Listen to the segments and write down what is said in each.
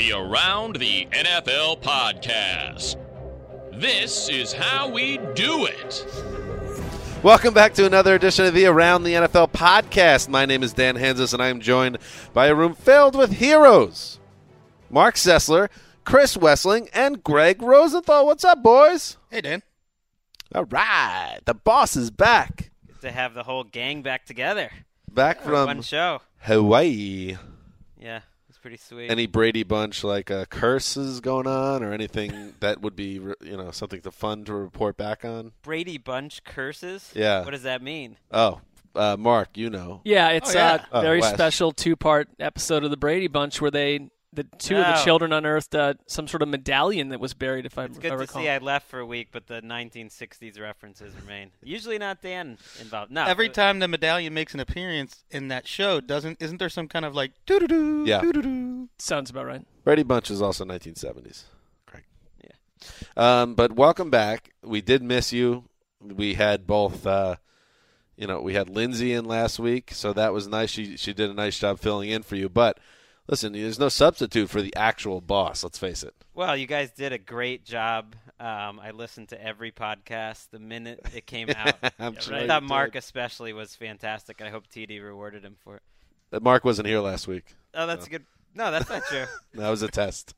The Around the NFL podcast. This is how we do it. Welcome back to another edition of the Around the NFL podcast. My name is Dan Hanzus, and I am joined by a room filled with heroes Marc Sessler, Chris Wesseling, and Gregg Rosenthal. What's up, boys? Hey, Dan. All right. The boss is back. Good to have the whole gang back together. Back For from one show. Hawaii. Yeah, it's pretty sweet. Any Brady Bunch like uh, curses going on, or anything that would be you know something to fun to report back on? Brady Bunch curses? Yeah. What does that mean? Oh, uh, Mark, you know. Yeah, it's Oh, yeah. a Oh, very Wes. special two-part episode of the Brady Bunch where they, the two of the Oh. children unearthed uh, some sort of medallion that was buried. If I, It's if good I to see I left for a week, but the 1960s references remain. Usually not Dan involved. No. Every time the medallion makes an appearance in that show, doesn't isn't there some kind of like doo doo doo Yeah. doo doo doo? Sounds about right. Brady Bunch is also 1970s. Greg. Yeah. Um, but welcome back. We did miss you. We had both. Uh, you know, we had Lindsay in last week, so that was nice. She she did a nice job filling in for you. But listen, there's no substitute for the actual boss. Let's face it. Well, you guys did a great job. Um, I listened to every podcast the minute it came out. I'm sure I you thought did. Mark especially was fantastic. I hope TD rewarded him for it. Mark wasn't here last week. Oh, that's good. No, that's not true. That was a test.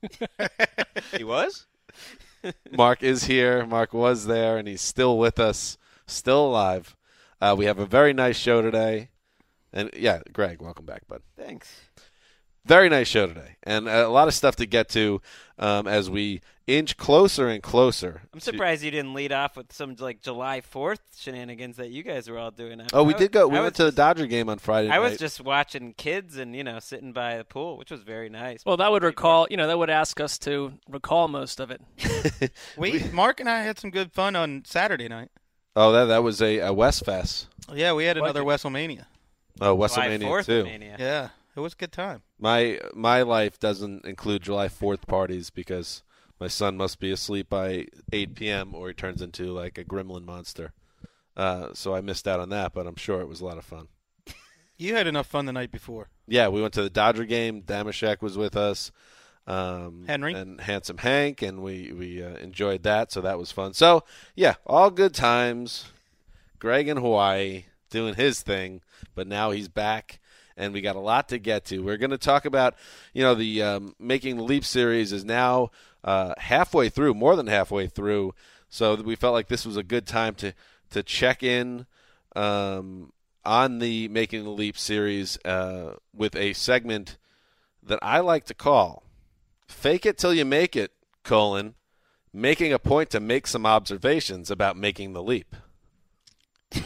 he was? Mark is here. Mark was there, and he's still with us, still alive. Uh, we have a very nice show today, and yeah, Greg, welcome back, bud. Thanks. Very nice show today, and a lot of stuff to get to um, as we inch closer and closer. I'm to- surprised you didn't lead off with some like July 4th shenanigans that you guys were all doing. I- Oh, we I did go. We I went to the Dodger game on Friday. I was just watching kids and you know sitting by the pool, which was very nice. Well, that would recall, you know, that would ask us to recall most of it. We Mark and I had some good fun on Saturday night. Oh, that that was a, a West Fest. Yeah, we had another WrestleMania. Oh, July WrestleMania too. Mania. Yeah, it was a good time. My my life doesn't include July Fourth parties because my son must be asleep by eight p.m. or he turns into like a gremlin monster. Uh, so I missed out on that, but I'm sure it was a lot of fun. You had enough fun the night before. Yeah, we went to the Dodger game. Damashek was with us. Um, Henry? and Handsome Hank, and we we uh, enjoyed that, so that was fun. So yeah, all good times. Greg in Hawaii doing his thing, but now he's back, and we got a lot to get to. We're going to talk about, you know, the um, making the leap series is now uh, halfway through, more than halfway through. So we felt like this was a good time to to check in um, on the making the leap series uh, with a segment that I like to call "Fake It Till You Make It." Colon, making a point to make some observations about making the leap.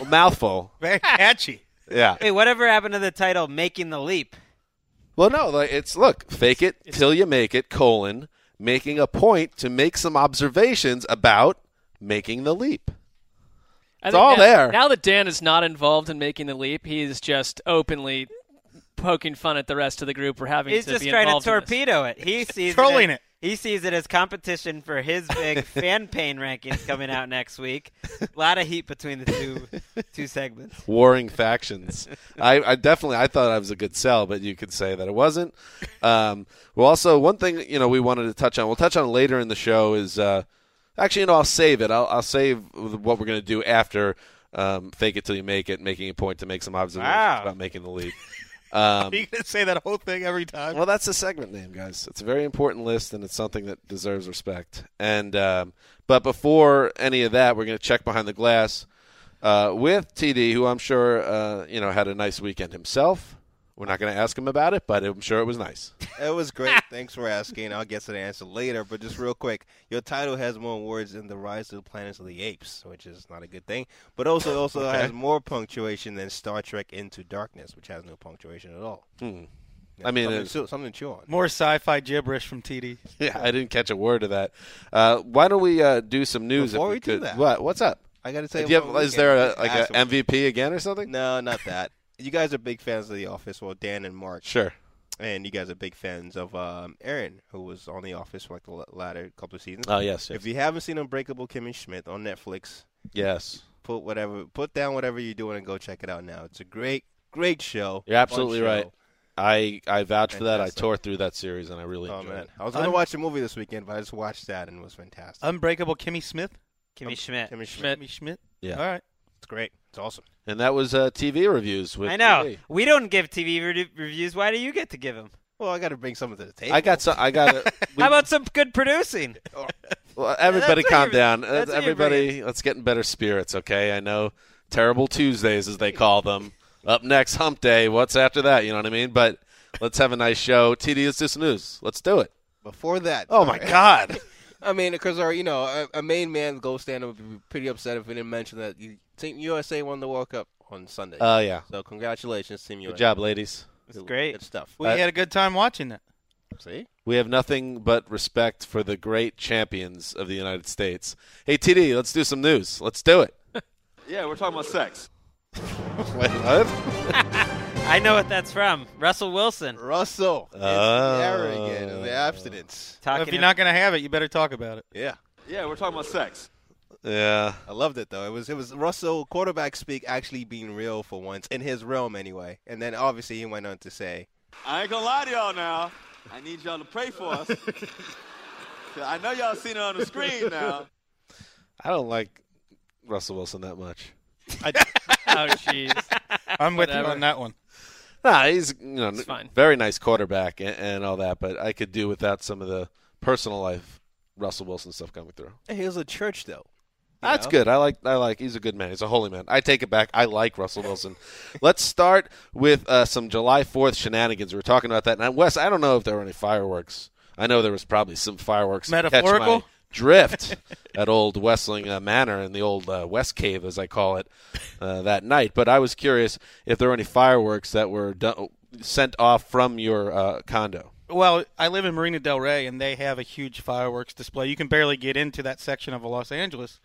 Mouthful. Very catchy. Yeah. Wait, whatever happened to the title "Making the Leap"? Well, no, like it's look, fake it till you make it. Colon, making a point to make some observations about making the leap. I It's all now, there. Now that Dan is not involved in making the leap, he is just openly poking fun at the rest of the group for having He's to just be trying to involved in torpedo it. He sees Trolling it, it. He sees it as competition for his big fan pain rankings coming out next week. A lot of heat between the two two segments. warring factions. I, I definitely I thought I was a good sell, but you could say that it wasn't. Um, well, also one thing you know we wanted to touch on. We'll touch on later in the show is uh, actually you know I'll save it. I'll, I'll save what we're going to do after um, fake it till you make it, making a point to make some observations Wow. about making the lead. Um, Are you gonna say that whole thing every time? well, that's a segment name, guys. It's a very important list, and it's something that deserves respect. And um, but before any of that, we're going to check behind the glass uh, with TD, who I'm sure uh, you know had a nice weekend himself. We're not going to ask him about it, but I'm sure it was nice. It was great. Thanks for asking. I'll get to the answer later. But just real quick, your title has more words than the Rise of the Planets of the Apes, which is not a good thing. But also, it also Okay. has more punctuation than Star Trek Into Darkness, which has no punctuation at all. Hmm. Yeah, I mean, something, it's- to, something to chew on. More sci-fi gibberish from TD. Yeah, I didn't catch a word of that. Uh, why don't we uh, do some news? Before if we do could? that, What? What's up? I got to tell you, Do you have- what is weekend there a, I like asked a MVP again or something? No, not that. You guys are big fans of The Office. Well, Dan and Mark. Sure. And you guys are big fans of um, Erin, who was on The Office for like the latter couple of seasons. Oh, yes, yes. If you haven't seen Unbreakable Kimmy Schmidt on Netflix, Yes. put whatever, put down whatever you're doing and go check it out now. It's a great, great show. You're absolutely show. right. I I vouch for that. I tore through that series and I really Oh enjoyed man, it. I was gonna Un- watch the movie this weekend, but I just watched that and it was fantastic. Unbreakable Kimmy Smith. Kimmy Um, Schmidt. Kimmy Schmidt. Kimmy Schmidt. Yeah. All right. It's great. It's awesome. And that was uh, TV reviews with I know. TV. We don't give TV re- reviews. Why do you get to give them? Well, I got to bring something to the table. I got some. I got. a- we- How about some good producing? well, everybody, calm down. that's what you're everybody, let's get in better spirits, okay? I know terrible Tuesdays, as they call them. Up next, Hump Day. What's after that? You know what I mean? But let's have a nice show. TD, let's do some news. Let's do it. Before that, Oh my. God! I mean, because our, you know, a, a main man, Gold Standard, would be pretty upset if we didn't mention that you, Team USA won the World Cup on Sunday. Oh yeah. so congratulations, Team USA. Good job, ladies. It's great. Good stuff. We Uh, had a good time watching that. See, We have nothing but respect for the great champions of the United States. Hey, TD, let's do some news. Let's do it. Yeah, we're talking about sex. Wait, what? I know what that's from. Russell Wilson. Russell. It's Oh. the error of the abstinence. Well, Talking if you're not going to have it, you better talk about it. Yeah. Yeah, we're talking about sex. Yeah. I loved it though. It was it was Russell quarterback speak actually being real for once in his realm anyway. And then obviously he went on to say, I ain't gonna lie to y'all now. I need y'all to pray for us. 'Cause I know y'all seen it on the screen now. I don't like Russell Wilson that much. Oh, jeez. I'm with you Whatever. on that one. Nah, he's you know It's fine. very nice quarterback and, and all that, but I could do without some of the personal life Russell Wilson stuff coming through. "Hey, he was a church though." That's know? good. I like. I like. He's a good man. He's a holy man. I take it back. I like Russell Wilson. Let's start with uh, some July Fourth shenanigans. We were talking about that. And Wes, I don't know if there were any fireworks. I know there was probably some fireworks. Catch my Metaphorical? Drift at old Wesseling uh, Manor in the old uh, West Cave, as I call it, uh, that night. But I was curious if there were any fireworks that were done, sent off from your uh, condo. Well, I live in Marina Del Rey, and they have a huge fireworks display. You can barely get into that section of Los Angeles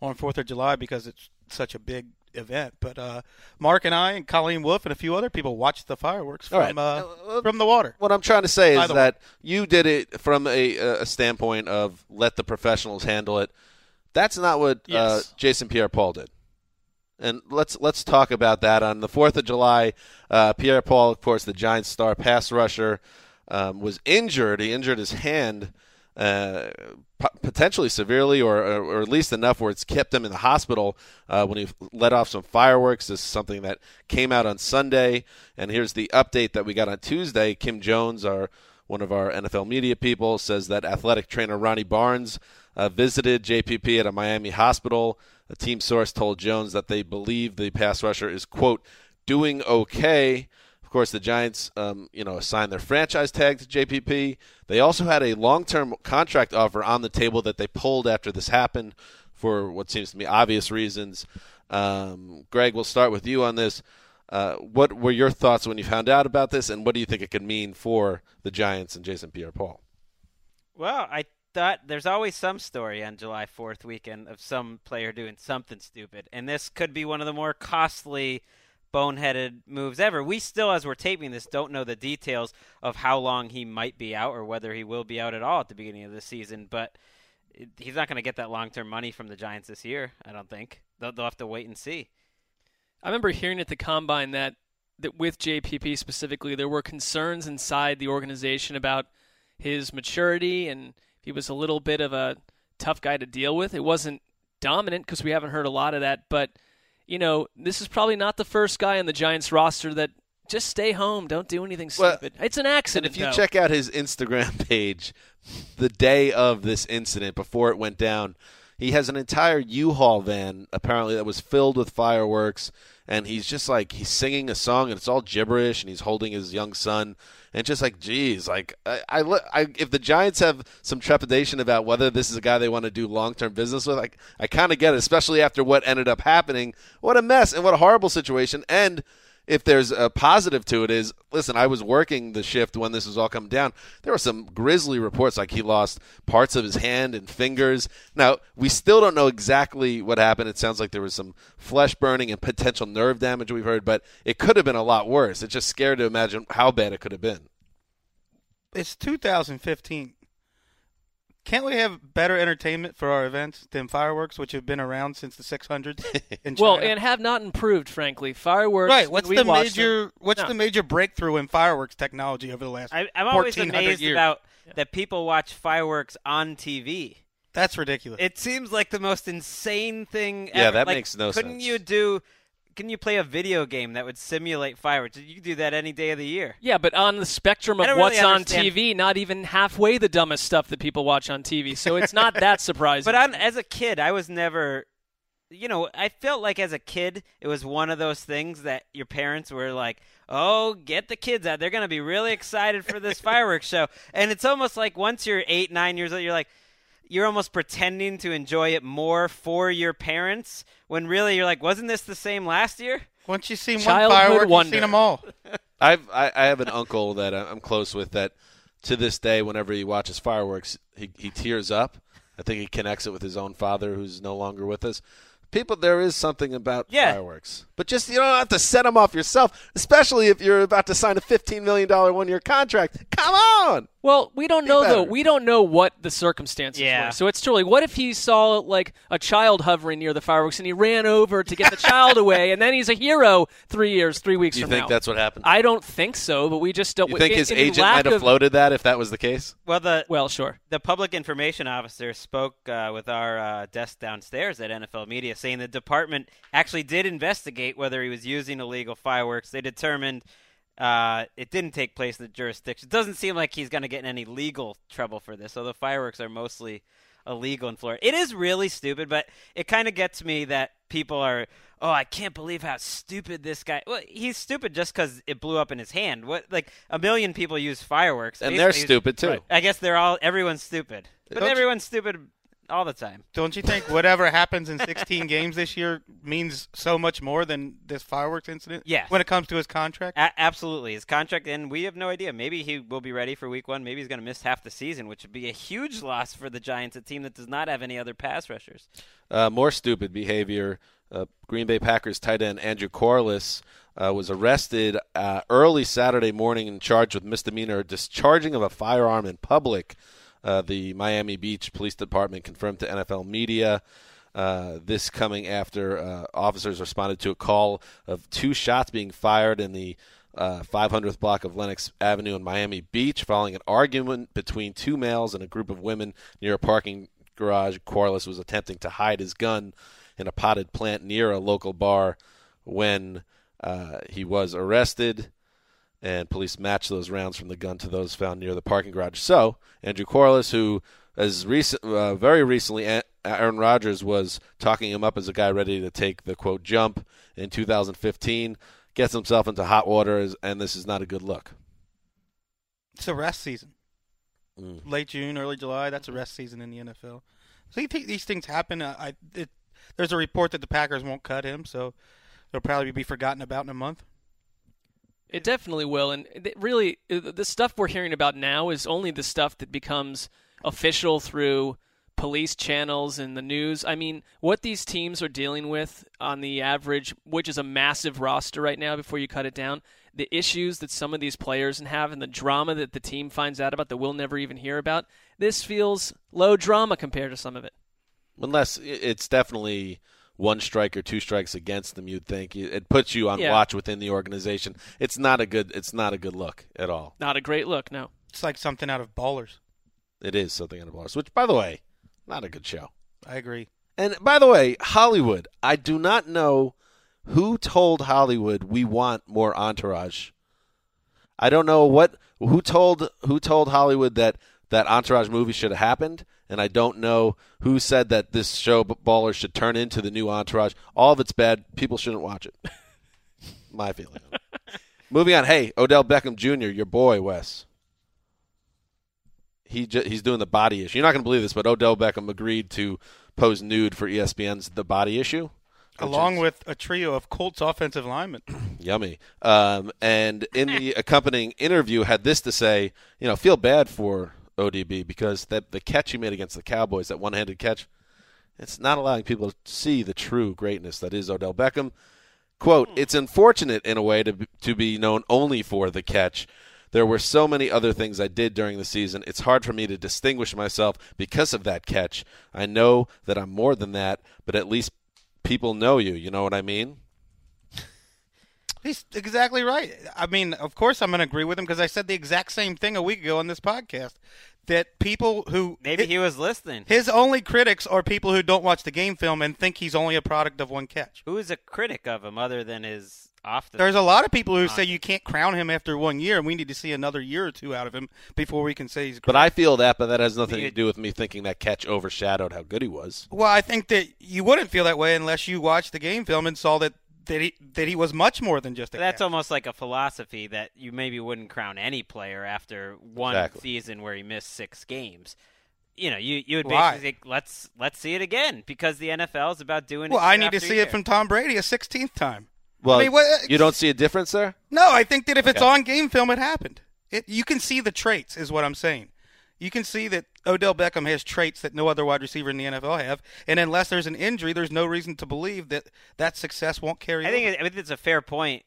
on Fourth of July because it's such a big event. But uh, Mark and I and Colleen Wolfe and a few other people watched the fireworks from right. uh, from the water. What I'm trying to say is the that you did it from a, a standpoint of let the professionals handle it. That's not what uh, Jason Pierre-Paul did. And let's let's talk about that on the Fourth of July. Uh, Pierre-Paul, of course, the Giants' star pass rusher, um, was injured. He injured his hand, uh, p- potentially severely, or, or or at least enough where it's kept him in the hospital uh, when he let off some fireworks. This is something that came out on Sunday, and here's the update that we got on Tuesday. Kim Jones, our one of our NFL media people, says that athletic trainer Ronnie Barnes uh, visited JPP at a Miami hospital. A team source told Jones that they believe the pass rusher is quote doing okay. Course, the Giants, um, you know, assigned their franchise tag to JPP. They also had a long-term contract offer on the table that they pulled after this happened for what seems to be obvious reasons. Um, Greg, we'll start with you on this. Uh, what were your thoughts when you found out about this, and what do you think it could mean for the Giants and Jason Pierre-Paul? Well, I thought there's always some story on July 4th weekend of some player doing something stupid, and this could be one of the more costly boneheaded moves ever. We still, as we're taping this, don't know the details of how long he might be out or whether he will be out at all at the beginning of the season. But he's not going to get that long term money from the Giants this year. I don't think they'll, they'll have to wait and see. I remember hearing at the combine that that with JPP specifically, there were concerns inside the organization about his maturity and he was a little bit of a tough guy to deal with. It wasn't dominant because we haven't heard a lot of that, but you know, this is probably not the first guy on the Giants roster that just stay home, don't do anything Well, stupid. it's an accident. if you though. check out his Instagram page, the day of this incident, before it went down, he has an entire U-Haul van apparently that was filled with fireworks, and he's just like he's singing a song and it's all gibberish, and he's holding his young son, and just like, geez, like I, I, I if the Giants have some trepidation about whether this is a guy they want to do long-term business with, like I kind of get it, especially after what ended up happening. What a mess and what a horrible situation, and if there's a positive to it is listen i was working the shift when this was all coming down. There were some grisly reports like he lost parts of his hand and fingers. Now we still don't know exactly what happened. It sounds like there was some flesh burning and potential nerve damage we've heard but it could have been a lot worse. It's just scary to imagine how bad it could have been. It's 2015. Can't we have better entertainment for our events than fireworks, which have been around since the 600s? In well, and have not improved, frankly. Fireworks. right. What's the major? them- What's No. the major breakthrough in fireworks technology over the last? I, I'm always 1400 amazed years? about that people watch fireworks on TV. That's ridiculous. It seems like the most insane thing. Yeah, ever. that Like, makes no couldn't sense. you do? Can you play a video game that would simulate fireworks? You could do that any day of the year. Yeah, but on the spectrum of what's really on TV, not even halfway the dumbest stuff that people watch on TV. So it's not that surprising. But on, as a kid, I was never. You know, I felt like as a kid, it was one of those things that your parents were like, "Oh, get the kids out! They're going to be really excited for this fireworks show." And it's almost like once you're eight, nine years old, you're like, you're almost pretending to enjoy it more for your parents when really you're like, "Wasn't this the same last year?" Once you've seen one Childhood firework, you've seen them all. I've I, I have an uncle that I'm close with that to this day, whenever he watches fireworks, he he tears up. I think he connects it with his own father, who's no longer with us. People, there is something about Yeah. fireworks, but just you don't have to set them off yourself, especially if you're about to sign a 15 million dollar one year contract. Come on, Well, we don't Be know though. We don't know what the circumstances Yeah. were. So it's truly. What if he saw like a child hovering near the fireworks and he ran over to get the child away, and then he's a hero three years, three weeks you from think that's what happened? I don't think so, but we just don't. you think in- his agent might have of- floated that if that was the case? Well, the Well, sure. the public information officer spoke uh, with our uh, desk downstairs at NFL Media, saying the department actually did investigate whether he was using illegal fireworks. They determined uh, it didn't take place in the jurisdiction. It doesn't seem like he's going to get in any legal trouble for this. So the fireworks are mostly illegal in Florida. It is really stupid, but it kind of gets me that people are. Oh, I can't believe how stupid this guy. Well, he's stupid just because it blew up in his hand. What, like a million people use fireworks, And they're stupid too. Right. I guess they're all everyone's stupid, but Don't you- everyone's stupid all the time. Don't you think whatever happens in 16 games this year means so much more than this fireworks incident? Yes. When it comes to his contract? A- absolutely, his contract, and we have no idea. Maybe he will be ready for Week One. Maybe he's going to miss half the season, which would be a huge loss for the Giants, a team that does not have any other pass rushers. Uh, more stupid behavior. Uh, Green Bay Packers tight end Andrew Quarless uh, was arrested uh, early Saturday morning and charged with misdemeanor discharging of a firearm in public. Uh, the Miami Beach Police Department confirmed to NFL media. Uh, this coming after uh, officers responded to a call of two shots being fired in the uh, 500th block of Lenox Avenue in Miami Beach following an argument between two males and a group of women near a parking garage. Quarless was attempting to hide his gun in a potted plant near a local bar when uh, he was arrested and police matched those rounds from the gun to those found near the parking garage. So Andrew Quarless, who as recent, uh, very recently, Aaron Rodgers was talking him up as a guy ready to take the quote jump in 2015, gets himself into hot water, and this is not a good look. It's a rest season. Mm. Late June, early July. That's a rest season in the NFL. So you think these things happen? Uh, I, it, there's a report that the Packers won't cut him, so he'll probably be forgotten about in a month. It definitely will, and really, uh, the stuff we're hearing about now is only the stuff that becomes official through police channels and the news. I mean, what these teams are dealing with on the average, which is a massive roster right now before you cut it down, the issues that some of these players have and the drama that the team finds out about that we'll never even hear about, this feels low drama compared to some of it. Unless it's definitely one strike or two strikes against them, you'd think it puts you on Yeah. watch within the organization. It's not a good. It's not a good look at all. Not a great look, no. It's like something out of Ballers. It is something out of bars. Which, by the way, not a good show. I agree. And by the way, Hollywood. I do not know who told Hollywood we want more entourage. I don't know what who told who told Hollywood that that entourage movie should have happened, and I don't know who said that this show Baller should turn into the new entourage. All of it's bad. People shouldn't watch it. My feeling. Moving on. Hey, Odell Beckham Jr., your boy Wes. He ju- he's doing the body issue. You're not going to believe this, but Odell Beckham agreed to pose nude for ESPN's The Body Issue. Along is- with a trio of Colts offensive linemen. Yummy. Um, and in the accompanying interview, had this to say: you know, feel bad for ODB because that the catch he made against the Cowboys, that one-handed catch, it's not allowing people to see the true greatness that is Odell Beckham. Quote: hmm. It's unfortunate in a way to be- to be known only for the catch. There were so many other things I did during the season. It's hard for me to distinguish myself because of that catch. I know that I'm more than that, but at least people know you. You know what I mean? He's exactly right. I mean, of course, I'm going to agree with him because I said the exact same thing a week ago on this podcast. That people who Maybe he was listening. his only critics are people who don't watch the game film and think he's only a product of one catch. Who is a critic of him other than his off the There's a lot of people who say you can't crown him after one year, and we need to see another year or two out of him before we can say he's great. But I feel that, but that has nothing to do with me thinking that catch overshadowed how good he was. Well, I think that you wouldn't feel that way unless you watched the game film and saw that that he that he was much more than just a That's catch. almost like a philosophy that you maybe wouldn't crown any player after one Exactly. season where he missed six games. You know, you you would basically think, let's let's see it again because the NFL is about doing. Well, it I need to see year. it from Tom Brady a 16th time. Well, I mean, what- you don't see a difference there? No, I think that if it's on game film, it happened. It, you can see the traits, is what I'm saying. You can see that Odell Beckham has traits that no other wide receiver in the NFL have, and unless there's an injury, there's no reason to believe that that success won't carry. I think over. it, I think it's a fair point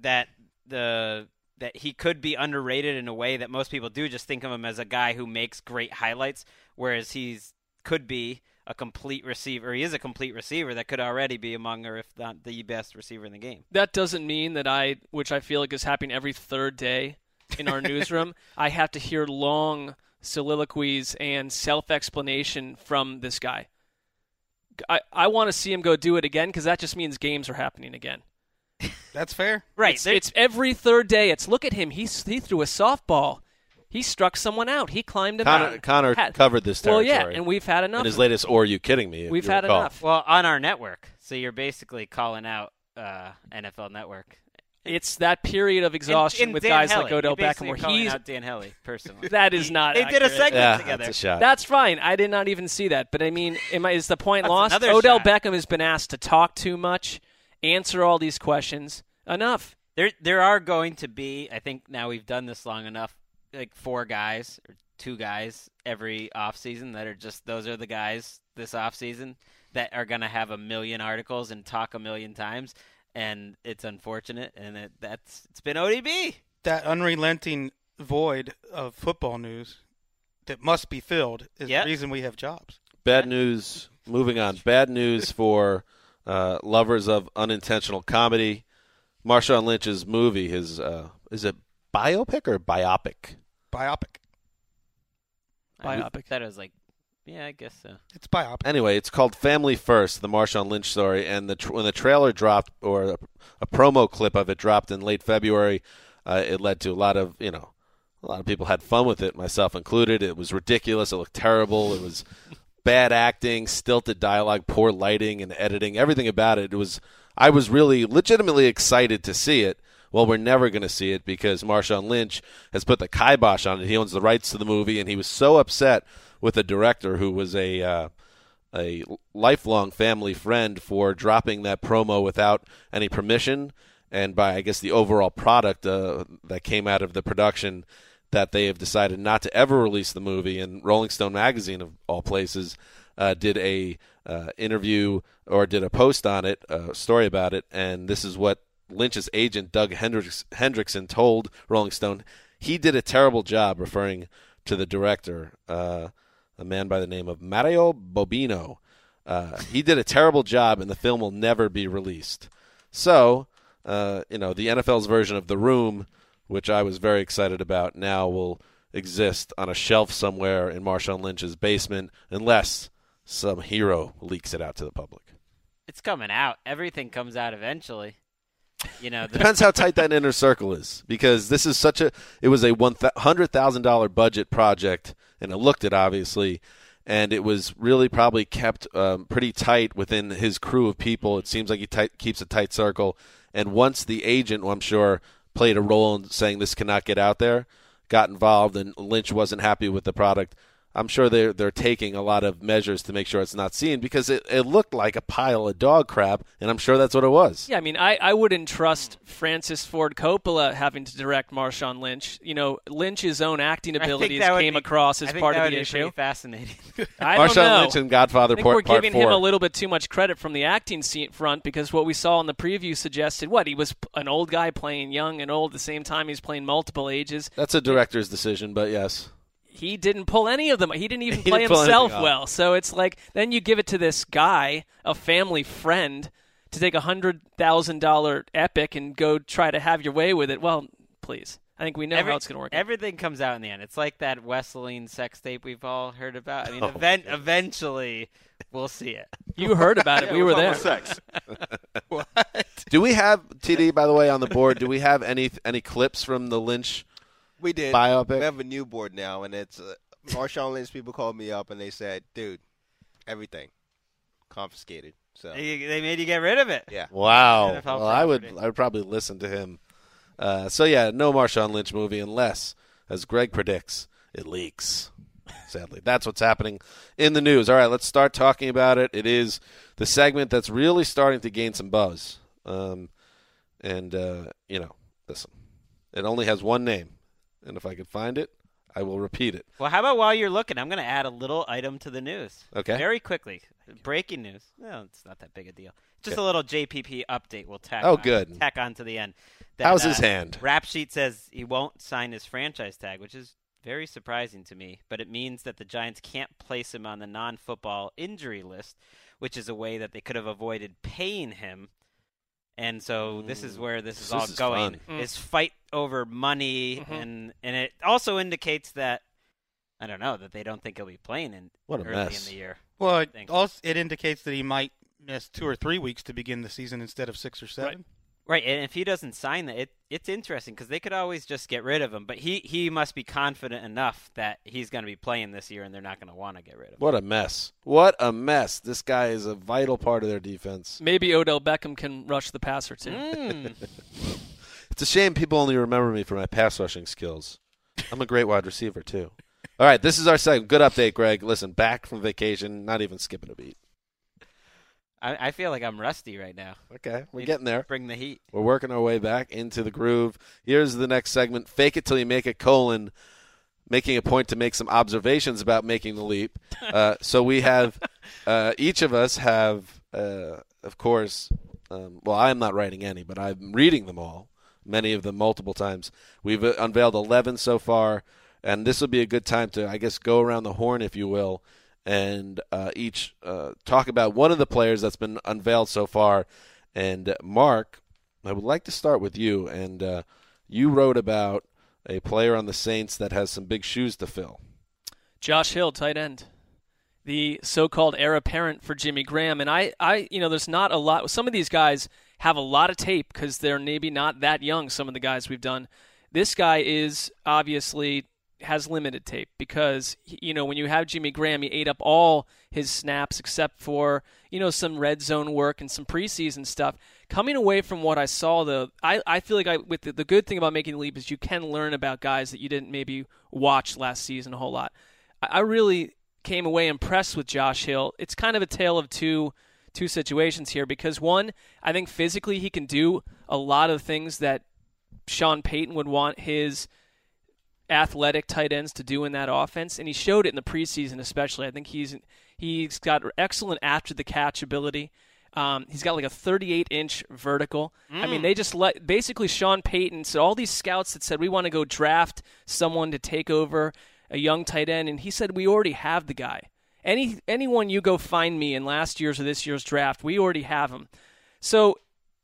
that the that he could be underrated in a way that most people do just think of him as a guy who makes great highlights, whereas he's could be a complete receiver. He is a complete receiver that could already be among, or if not the best receiver in the game. That doesn't mean that I, which I feel like is happening every third day in our newsroom, I have to hear long soliloquies and self explanation from this guy. I, I want to see him go do it again because that just means games are happening again. That's fair. Right. It's, it's every third day. It's look at him. He he threw a softball. He struck someone out. He climbed a Connor, mountain. Connor Had- covered this territory. Well, territory. yeah, and we've had enough. in his latest "Or Are You Kidding Me?" We've had recall. enough. well on our network, so you're basically calling out uh, NFL Network. It's that period of exhaustion And- and with Dan guys Hellie. like Odell You're Beckham basically where he's out Dan Hellie personally. that is not. They did a segment Yeah, together. that's a shot. That's fine. I did not even see that. But I mean, am I, is the point lost? another Odell shot. Beckham has been asked to talk too much, answer all these questions. Enough. There, there are going to be. I think now we've done this long enough. Like four guys or two guys every off season that are just those are the guys this off season that are going to have a million articles and talk a million times, and it's unfortunate. And it, that's it's been ODB. That unrelenting void of football news that must be filled is Yeah. the reason we have jobs. Bad news. Moving on. Bad news for uh, lovers of unintentional comedy. Marshawn Lynch's movie, his uh, is it biopic or biopic? Biopic. Biopic. thought it was like, yeah, I guess so. It's biopic. Anyway, it's called Family First, the Marshawn Lynch story. And the tr- when the trailer dropped, or a, a promo clip of it dropped in late February, uh, it led to a lot of you know, a lot of people had fun with it, myself included. It was ridiculous. It looked terrible. It was bad acting, stilted dialogue, poor lighting and editing. Everything about it. It was. I was really legitimately excited to see it. Well, we're never going to see it because Marshawn Lynch has put the kibosh on it. He owns the rights to the movie, and he was so upset with a director, who was a uh, a lifelong family friend, for dropping that promo without any permission, and by I guess the overall product uh, that came out of the production that they have decided not to ever release the movie. And Rolling Stone magazine, of all places, uh, did a uh, interview or did a post on it, a story about it, and this is what Lynch's agent Doug Hendricks, Hendrickson told Rolling Stone. He did a terrible job referring to the director, uh, a man by the name of Mario Bobino. Uh, he did a terrible job, and the film will never be released. So, uh, you know, the NFL's version of The Room, which I was very excited about, now will exist on a shelf somewhere in Marshawn Lynch's basement, unless some hero leaks it out to the public. It's coming out. Everything comes out eventually. You know, the, Depends how tight that inner circle is, because this is such a. It was a one hundred thousand dollar budget project, and it looked it obviously, and it was really probably kept um, pretty tight within his crew of people. It seems like he tight, keeps a tight circle, and once the agent, I'm sure, played a role in saying this cannot get out there, got involved, and Lynch wasn't happy with the product. I'm sure they're they're taking a lot of measures to make sure it's not seen because it, it looked like a pile of dog crap, and I'm sure that's what it was. Yeah, I mean, I, I wouldn't trust Francis Ford Coppola having to direct Marshawn Lynch. You know, Lynch's own acting abilities came be- across as part that of would the be issue. pretty fascinating. I don't Marshawn know. Lynch and Godfather I think Part- we're Part giving Four. him a little bit too much credit from the acting scene front because what we saw in the preview suggested what he was an old guy playing young and old at the same time. He's playing multiple ages. That's a director's decision, but yes. He didn't pull any of them. He didn't even He play didn't himself well. So it's like then you give it to this guy, a family friend, to take a hundred thousand dollar epic and go try to have your way with it. Well, please. I think we know Every- how it's going to work. out. Everything comes out in the end. It's like that Wesleyan sex tape we've all heard about. I mean, Oh, event, eventually, we'll see it. You heard about it. Yeah, we we're were there. about sex. Do we have TD by the way on the board? Do we have any any clips from the Lynch? We did. Biopic? We have a new board now, and it's uh, Marshawn Lynch. People called me up and they said, "Dude, everything confiscated." So They, they made you get rid of it. yeah, Wow. NFL Well, I would. I would probably listen to him. Uh, so yeah, no Marshawn Lynch movie unless, as Greg predicts, it leaks. Sadly, that's what's happening in the news. All right, let's start talking about it. It is the segment that's really starting to gain some buzz. Um, and uh, you know, listen, it only has one name, and if I could find it, I will repeat it. Well, how about while you're looking, I'm going to add a little item to the news. Okay. Very quickly. Breaking news. No, it's not that big a deal. Just Okay. a little JPP update. We'll tack. Oh, on, good. Tack on to the end. That, How's his uh, hand? Rap sheet says he won't sign his franchise tag, which is very surprising to me. But it means that the Giants can't place him on the non-football injury list, which is a way that they could have avoided paying him. And so this is where this is This all is going. fun. Mm. Is fight over money, Mhm. and and it also indicates that I don't know that they don't think he'll be playing in What a early mess. in the year. Well, it, Thanks. also, it indicates that he might miss two or three weeks to begin the season instead of six or seven. Right, and if he doesn't sign that, it it's interesting because they could always just get rid of him. But he he must be confident enough that he's going to be playing this year, and they're not going to want to get rid of him. What a mess! What a mess! This guy is a vital part of their defense. Maybe Odell Beckham can rush the passer too. Mm. It's a shame people only remember me for my pass rushing skills. I'm a great wide receiver too. All right, this is our second good update, Greg. Listen, back from vacation, not even skipping a beat. I, I feel like I'm rusty right now. Okay, we're Need getting there. Bring the heat. We're working our way back into the groove. Here's the next segment: fake it till you make it. Colon, making a point to make some observations about making the leap. Uh, so we have uh, each of us have, uh, of course. Um, well, I'm not writing any, but I'm reading them all. Many of them multiple times. We've uh, unveiled 11 so far, and this will be a good time to, I guess, go around the horn, if you will, and uh, each uh, talk about one of the players that's been unveiled so far. And uh, Mark, I would like to start with you. And uh, you wrote about a player on the Saints that has some big shoes to fill. Josh Hill, tight end. The so-called heir apparent for Jimmy Graham, and I, I, you know, there's not a lot. Some of these guys have a lot of tape because they're maybe not that young. Some of the guys we've done. This guy is obviously has limited tape because you know when you have Jimmy Graham, he ate up all his snaps except for you know some red zone work and some preseason stuff. Coming away from what I saw, though, I, I feel like I with the, the good thing about making the leap is you can learn about guys that you didn't maybe watch last season a whole lot. I, I really came away impressed with Josh Hill. It's kind of a tale of two two situations here because one, I think physically he can do a lot of things that Sean Payton would want his athletic tight ends to do in that offense, and he showed it in the preseason, especially. I think he's he's got excellent after the catch ability. Um, he's got like a 38 inch vertical. I mean, they just let basically Sean Payton. So all these scouts that said we want to go draft someone to take over a young tight end, and he said we already have the guy. Any anyone you go find me in last year's or this year's draft, we already have him. So,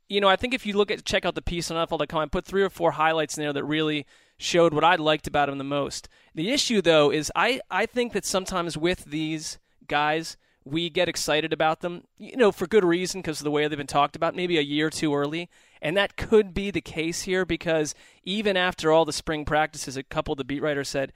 you know, I think if you look at check out the piece on NFL.com, I put three or four highlights in there that really showed what I liked about him the most. The issue though is I I think that sometimes with these guys we get excited about them, you know, for good reason because of the way they've been talked about, maybe a year too early. And that could be the case here because even after all the spring practices, a couple of the beat writers said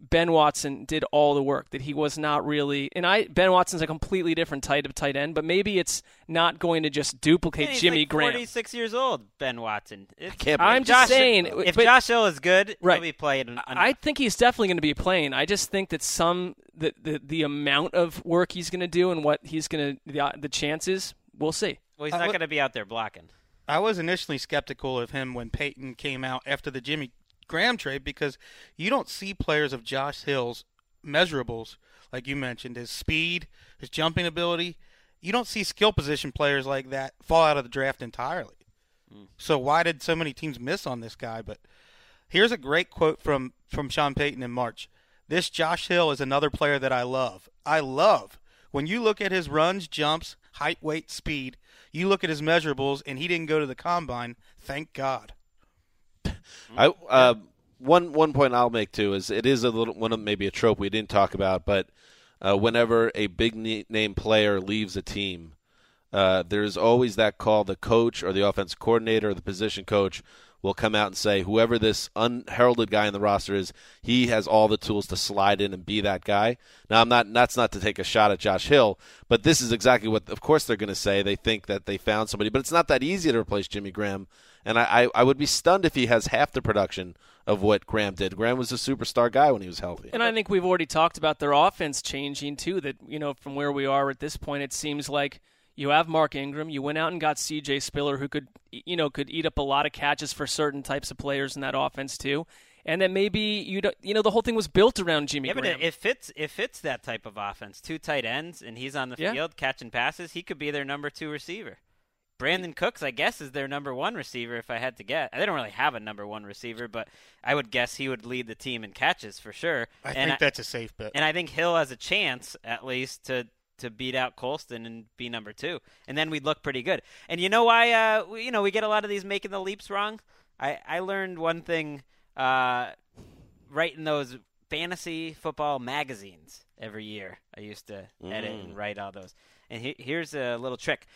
Ben Watson did all the work, that he was not really. And I Ben Watson's a completely different type of tight end, but maybe it's not going to just duplicate And Jimmy like Graham. 46 years old, Ben Watson. It's, can't I'm just Josh- saying, if but- Josh Hill is good, Right. he'll be playing. an- I think he's definitely going to be playing. I just think that some the the, the amount of work he's going to do and what he's going to the, uh, the chances, we'll see. well, he's not would- going to be out there blocking. I was initially skeptical of him when Payton came out after the Jimmy Graham trade because you don't see players of Josh Hill's measurables, like you mentioned, his speed, his jumping ability. You don't see skill position players like that fall out of the draft entirely. Hmm. So why did so many teams miss on this guy? But here's a great quote from from Sean Payton in March. This Josh Hill is another player that I love. I love when you look at his runs, jumps, height, weight, speed. You look at his measurables, and he didn't go to the combine. Thank God. I uh, one one point I'll make too is it is a little one of maybe a trope we didn't talk about, but uh, whenever a big name player leaves a team, uh, there's always that call. The coach or the offense coordinator or the position coach will come out and say, whoever this unheralded guy in the roster is, he has all the tools to slide in and be that guy. Now, I'm not. That's not to take a shot at Josh Hill, but this is exactly what, of course, they're going to say. They think that they found somebody, but it's not that easy to replace Jimmy Graham. And I, I, I would be stunned if he has half the production of what Graham did. Graham was a superstar guy when he was healthy. And I think we've already talked about their offense changing too. That you know, from where we are at this point, it seems like you have Mark Ingram. You went out and got C.J. Spiller, who could you know could eat up a lot of catches for certain types of players in that offense too. And then maybe you don't, you know the whole thing was built around Jimmy Yeah, but Graham. it, it fits. It fits that type of offense. Two tight ends, and he's on the Yeah. field catching passes. He could be their number two receiver. Brandin Cooks, I guess, is their number one receiver. If I had to guess, they don't really have a number one receiver, but I would guess he would lead the team in catches for sure. I and think that's a safe bet. And I think Hill has a chance, at least, to to beat out Colston and be number two, and then we'd look pretty good. And you know why? Uh, we, you know, we get a lot of these making the leaps wrong. I I learned one thing, uh, writing those fantasy football magazines every year. I used to edit and write all those. And he, here's a little trick.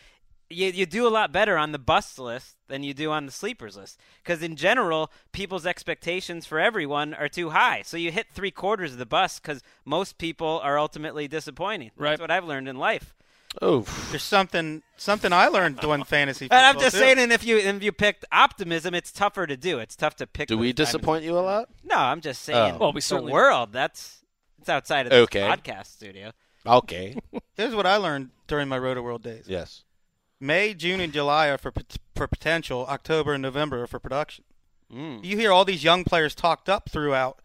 You, you do a lot better on the bust list than you do on the sleepers list. Because in general, people's expectations for everyone are too high. So you hit three quarters of the bust because most people are ultimately disappointing. Right. That's what I've learned in life. Oh, There's something something I learned doing fantasy. And I'm just too. saying, and if you if you picked optimism, it's tougher to do. It's tough to pick. do we the time disappoint you a lot? No, I'm just saying. Oh. Well, we the certainly- world. That's it's outside of this Okay. podcast studio. Okay. Here's what I learned during my Rotoworld days. yes. May, June, and July are for for potential. October and November are for production. Mm. You hear all these young players talked up throughout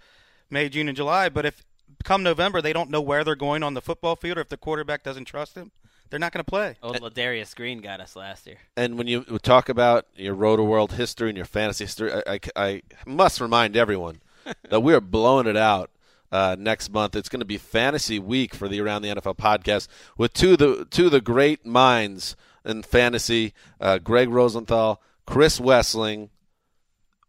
May, June, and July, but if come November they don't know where they're going on the football field, or if the quarterback doesn't trust them, they're not going to play. Old Ladarius Green got us last year. And when you talk about your Rotoworld history and your fantasy history, I, I, I must remind everyone that we're blowing it out uh, next month. It's going to be Fantasy Week for the Around the NFL podcast with two of the two of the great minds in fantasy: uh, Gregg Rosenthal, Chris Wesseling.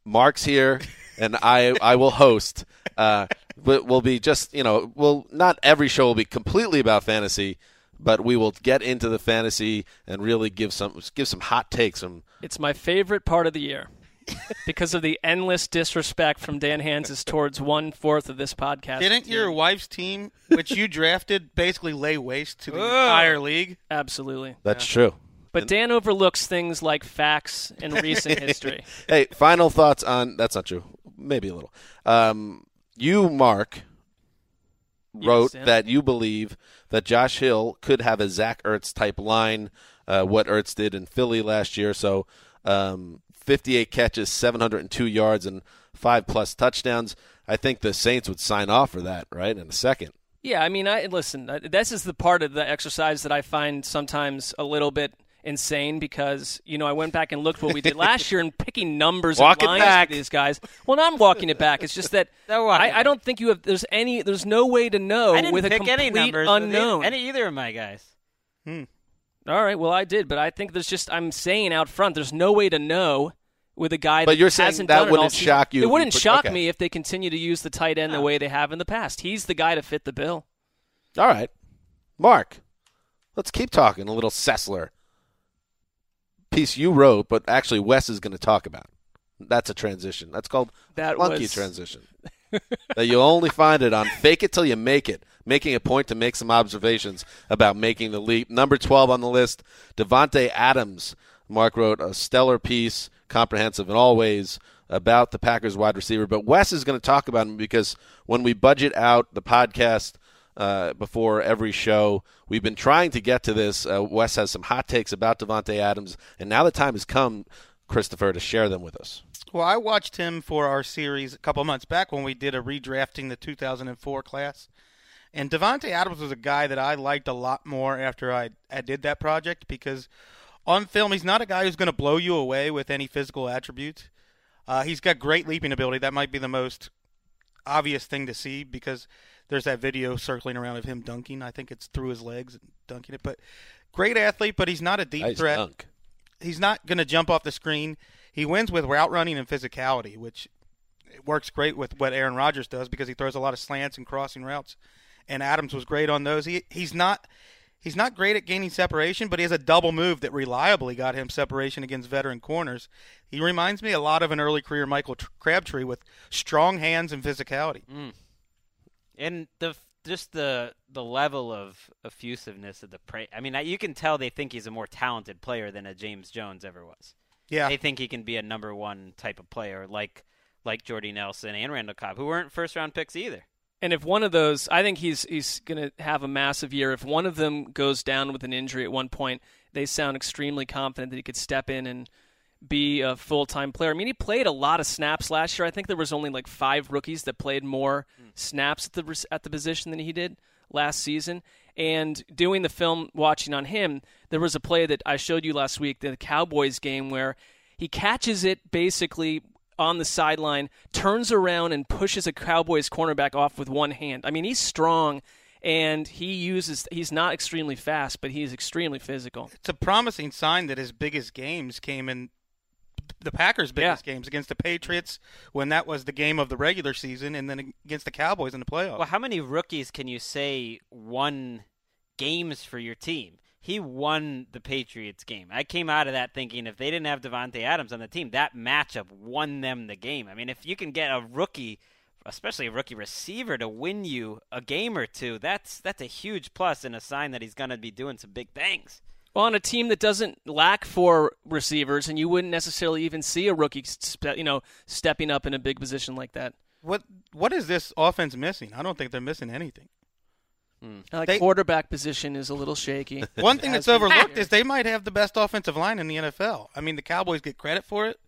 Mark's here, and I I will host. Uh, but we'll be just you know, well, not every show will be completely about fantasy, but we will get into the fantasy and really give some give some hot takes. Some It's my favorite part of the year because of the endless disrespect from Dan Hanzus towards one fourth of this podcast. Didn't team. your wife's team, which you drafted, basically lay waste to the entire league? Absolutely. that's true. But Dan overlooks things like facts and recent history. Hey, final thoughts on that's not true. Maybe a little. Um, you, Mark, wrote Yes, that you believe that Josh Hill could have a Zach Ertz type line, uh, what Ertz did in Philly last year. So, um, 58 catches, 702 yards, and five plus touchdowns. I think the Saints would sign off for that, right, in a second. Yeah, I mean, I listen. uh, This is the part of the exercise that I find sometimes a little bit insane because you know I went back and looked what we did last year and picking numbers Walk and lines back. for these guys. Well, now I'm walking it back. It's just that Don't walk it I, I don't think you have. There's any. There's no way to know I didn't with a pick complete any numbers with unknown. Any either of my guys. All right, well I did, but I think there's just I'm saying out front. There's no way to know with a guy. But that you're saying that done it all wouldn't shock you It wouldn't put- shock okay. me if they continue to use the tight end the way they have in the past. He's the guy to fit the bill. All right, Marc, let's keep talking a little Sessler piece you wrote, but actually Wes is going to talk about. That's a transition. That's called That flunky was- transition. that you only find it on Fake It Till You Make It, making a point to make some observations about making the leap. Number 12 on the list, Davante Adams. Marc wrote a stellar piece, comprehensive in all ways, about the Packers wide receiver. But Wes is going to talk about him because when we budget out the podcast uh, before every show, we've been trying to get to this. Uh, Wes has some hot takes about Davante Adams, and now the time has come, Christopher, to share them with us. Well, I watched him for our series a couple months back when we did a redrafting the 2004 class. And Davante Adams was a guy that I liked a lot more after I, I did that project because on film, he's not a guy who's going to blow you away with any physical attributes. Uh, he's got great leaping ability. That might be the most obvious thing to see because there's that video circling around of him dunking. I think it's through his legs and dunking it. But great athlete, but he's not a deep Nice threat dunk. he's not going to jump off the screen. He wins with route running and physicality, which works great with what Aaron Rodgers does because he throws a lot of slants and crossing routes. And Adams was great on those. He he's not he's not great at gaining separation, but he has a double move that reliably got him separation against veteran corners. He reminds me a lot of an early career Michael Tr- Crabtree with strong hands and physicality. Mm. and the just the the level of effusiveness of the pra I mean, you can tell they think he's a more talented player than a James Jones ever was. Yeah. They think he can be a number one type of player, like like Jordy Nelson and Randall Cobb, who weren't first round picks either. And if one of those, I think he's he's going to have a massive year. If one of them goes down with an injury at one point, they sound extremely confident that he could step in and be a full time player. I mean, he played a lot of snaps last year. I think there was only like five rookies that played more hmm. snaps at the at the position than he did last season. And doing the film watching on him, there was a play that I showed you last week, the Cowboys game, where he catches it basically on the sideline, turns around and pushes a Cowboys cornerback off with one hand. I mean, he's strong and he uses he's not extremely fast, but he's extremely physical. It's a promising sign that his biggest games came in the Packers' biggest games against the Patriots when that was the game of the regular season, and then against the Cowboys in the playoffs. Well, how many rookies can you say won games for your team? He won the Patriots game. I came out of that thinking if they didn't have Davante Adams on the team, that matchup won them the game. I mean, if you can get a rookie, especially a rookie receiver, to win you a game or two, that's that's a huge plus and a sign that he's going to be doing some big things. Well, on a team that doesn't lack for receivers, and you wouldn't necessarily even see a rookie, spe- you know, stepping up in a big position like that. What what is this offense missing? I don't think they're missing anything. Hmm. Like They- quarterback position is a little shaky. One thing that's overlooked is they might have the best offensive line in the NFL. I mean, the Cowboys get credit for it.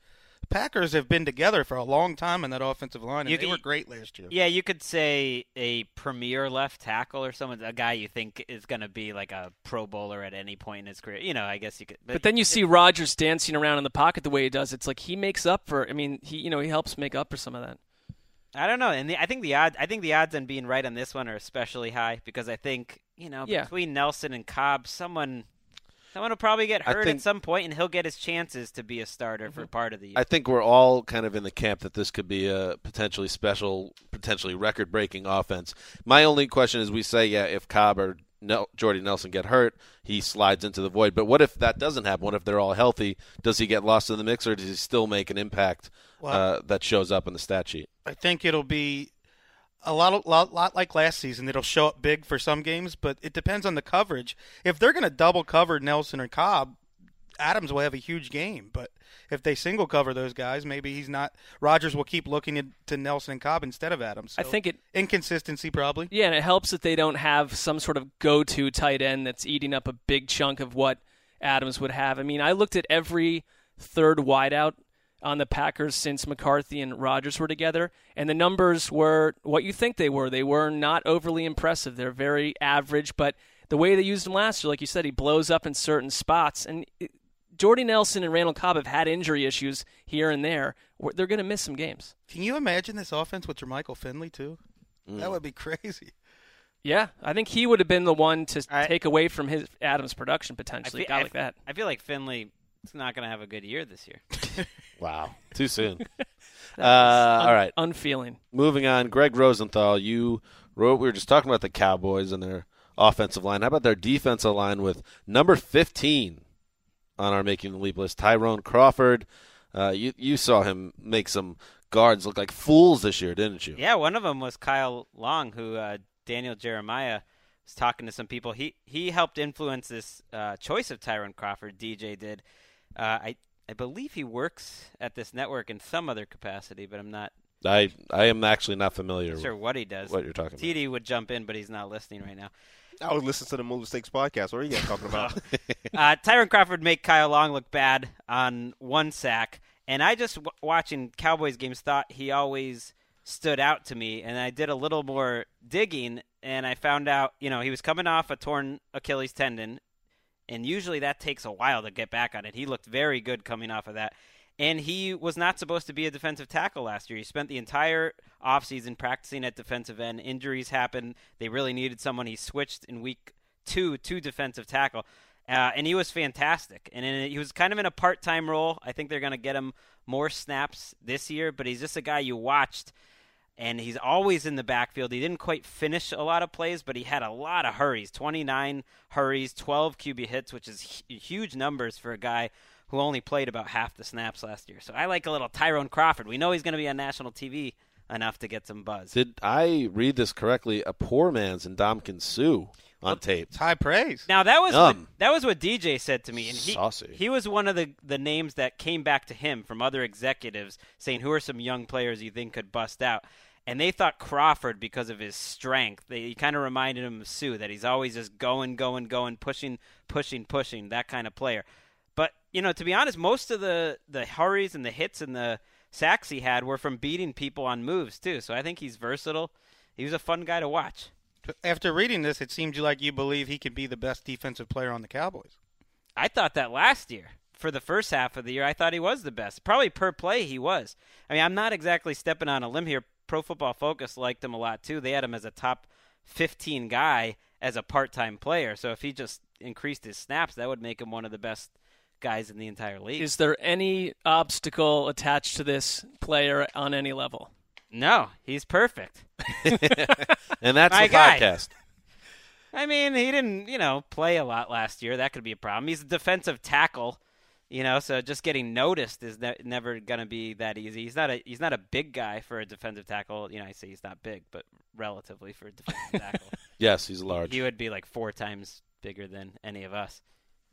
Packers have been together for a long time in that offensive line, and You they were great last year. Yeah, you could say a premier left tackle or someone, a guy you think is going to be like a Pro Bowler at any point in his career. You know, I guess you could. But then you see Rodgers dancing around in the pocket the way he does. It's like he makes up for. I mean, he you know he helps make up for some of that. I don't know, and the, I think the odds. I think the odds on being right on this one are especially high because I think you know Yeah. between Nelson and Cobb, someone, someone will probably get hurt think- at some point, and he'll get his chances to be a starter for mm-hmm. part of the year. I think we're all kind of in the camp that this could be a potentially special, potentially record-breaking offense. My only question is, we say, yeah, if Cobb or Nel- Jordy Nelson get hurt, he slides into the void. But what if that doesn't happen? What if they're all healthy? Does he get lost in the mix, or does he still make an impact Well- uh, that shows up in the stat sheet? I think it'll be a lot, of, lot, lot like last season. It'll show up big for some games, but it depends on the coverage. If they're going to double cover Nelson or Cobb, Adams will have a huge game. But if they single cover those guys, maybe he's not. Rodgers will keep looking to Nelson and Cobb instead of Adams. I think it inconsistency probably. Yeah, and it helps that they don't have some sort of go-to tight end that's eating up a big chunk of what Adams would have. I mean, I looked at every third wideout on the Packers since McCarthy and Rodgers were together, and the numbers were what you think they were. They were not overly impressive. They're very average, but the way they used him last year, like you said, he blows up in certain spots. And Jordy Nelson and Randall Cobb have had injury issues here and there. They're going to miss some games. Can you imagine this offense with Jermichael Finley too? That would be crazy. Yeah, I think he would have been the one to I- take away from his Adams' production potentially. fe- a guy I like that. I feel like Finley is not going to have a good year this year. Wow, too soon. uh, all right, Unfeeling. moving on. Gregg Rosenthal, you wrote. We were just talking about the Cowboys and their offensive line. How about their defensive line with number fifteen on our making the leap list, Tyrone Crawford? Uh, you you saw him make some guards look like fools this year, didn't you? Yeah, one of them was Kyle Long, who uh, Daniel Jeremiah was talking to some people. He he helped influence this uh, choice of Tyrone Crawford. DJ did. Uh, I I believe he works at this network in some other capacity, but I'm not I I am actually not familiar sure with what he does. what you're talking about. TD would jump in, but he's not listening right now. I was listening to the Move Sticks podcast. What are you guys talking about? uh, Tyrone Crawford make Kyle Long look bad on one sack, and I just w- watching Cowboys games thought he always stood out to me, and I did a little more digging, and I found out you know he was coming off a torn Achilles tendon, and usually that takes a while to get back on it. He looked very good coming off of that. And he was not supposed to be a defensive tackle last year. He spent the entire offseason practicing at defensive end. Injuries happened. They really needed someone. He switched in week two to defensive tackle. Uh, and he was fantastic. And in, he was kind of in a part time role. I think they're going to get him more snaps this year, but he's just a guy you watched, and he's always in the backfield. He didn't quite finish a lot of plays, but he had a lot of hurries 29 hurries, 12 QB hits, which is hu- huge numbers for a guy who only played about half the snaps last year. So I like a little Tyrone Crawford. We know he's going to be on national TV enough to get some buzz. Did I read this correctly? A poor man's Ndamukong Suh on tape. It's high praise. Now that was what, that was what DJ said to me, and he Saucy. he was one of the the names that came back to him from other executives saying who are some young players you think could bust out, and they thought Crawford because of his strength. They he kind of reminded him of Sue that he's always just going, going, going, pushing, pushing, pushing that kind of player. You know, to be honest, most of the the hurries and the hits and the sacks he had were from beating people on moves too. So I think he's versatile. He was a fun guy to watch. After reading this, it seems like you believe he could be the best defensive player on the Cowboys. I thought that last year. For the first half of the year, I thought he was the best. Probably per play, he was. I mean, I'm not exactly stepping on a limb here. Pro Football Focus liked him a lot too. They had him as a top 15 guy as a part-time player. So if he just increased his snaps, that would make him one of the best guys in the entire league. Is there any obstacle attached to this player on any level? no, he's perfect. And that's My the guy. podcast. I mean, he didn't, you know, play a lot last year. That could be a problem. He's a defensive tackle, you know, so just getting noticed is ne- never going to be that easy. He's not a he's not a big guy for a defensive tackle. You know, I say he's not big, but relatively for a defensive tackle, Yes, he's large. he would be like four times bigger than any of us.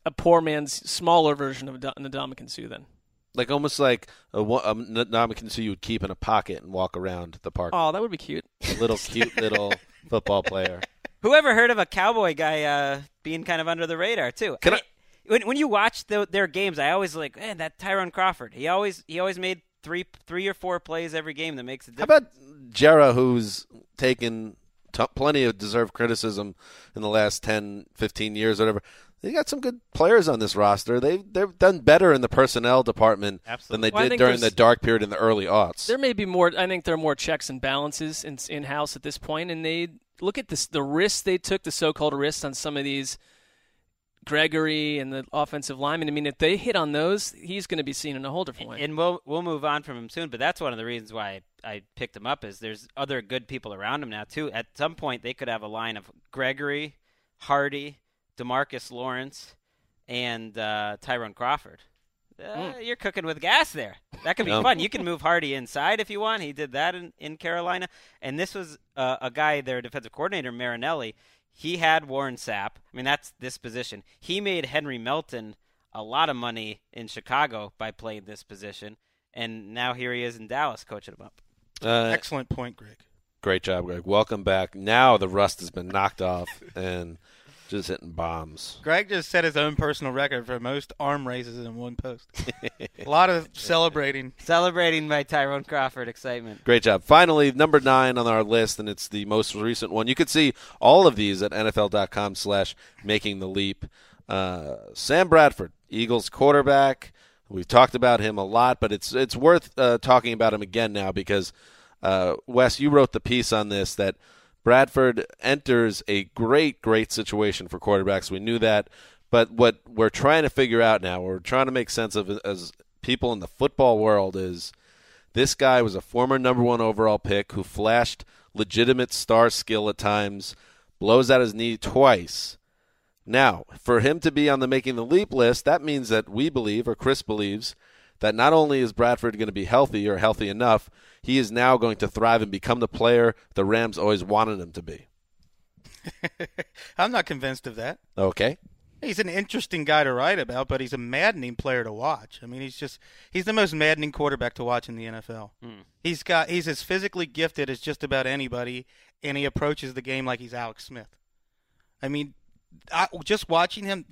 A poor man's smaller version of Ad- Ndamukong Suh, then. like almost like a, wa- a Ndamukong Suh you would keep in a pocket and walk around the park. Oh, that would be cute. A little cute little football player. Whoever heard of a cowboy guy uh, being kind of under the radar too? Can mean, when when you watch the, their games, I always like, man, that Tyrone Crawford. He always he always made three three or four plays every game that makes a difference. How about Jerry, who's taken t- plenty of deserved criticism in the last 10, 15 years, whatever. They got some good players on this roster. They've they've done better in the personnel department than they Well, did during the dark period in the early aughts. There may be more. I think there are more checks and balances in in house at this point, and they look at this the risks they took, the so-called risks on some of these Gregory and the offensive linemen. I mean, if they hit on those, he's going to be seen in a whole different way. and we'll we'll move on from him soon. But that's one of the reasons why I, I picked him up is there's other good people around him now too. At some point, they could have a line of Gregory, Hardy, Demarcus Lawrence, and uh, Tyrone Crawford. Uh, You're cooking with gas there. That could be Yum. fun. You can move Hardy inside if you want. He did that in, in Carolina. And this was uh, a guy, their defensive coordinator, Marinelli. He had Warren Sapp. I mean, that's this position. He made Henry Melton a lot of money in Chicago by playing this position. And now here he is in Dallas coaching him up. Uh, Excellent point, Gregg. Great job, Gregg. Welcome back. Now the rust has been knocked off, and Just hitting bombs. Gregg just set his own personal record for most arm raises in one post. a lot of celebrating. Celebrating my Tyrone Crawford excitement. Great job. Finally, number nine on our list, and it's the most recent one. You can see all of these at NFL.com slash making the leap. Uh, Sam Bradford, Eagles quarterback. We've talked about him a lot, but it's it's worth uh, talking about him again now because uh, Wes, you wrote the piece on this that Bradford enters a great, great situation for quarterbacks. We knew that, but what we're trying to figure out now, we're trying to make sense of as people in the football world is this guy was a former number one overall pick who flashed legitimate star skill at times, blows out his knee twice. Now, for him to be on the making the leap list, that means that we believe, or Chris believes, that not only is Bradford going to be healthy or healthy enough, he is now going to thrive and become the player the Rams always wanted him to be. I'm not convinced of that. Okay. He's an interesting guy to write about, but he's a maddening player to watch. I mean, he's just he's the most maddening quarterback to watch in the NFL. Hmm. He's got he's as physically gifted as just about anybody, and he approaches the game like he's Alex Smith. I mean, I, just watching him,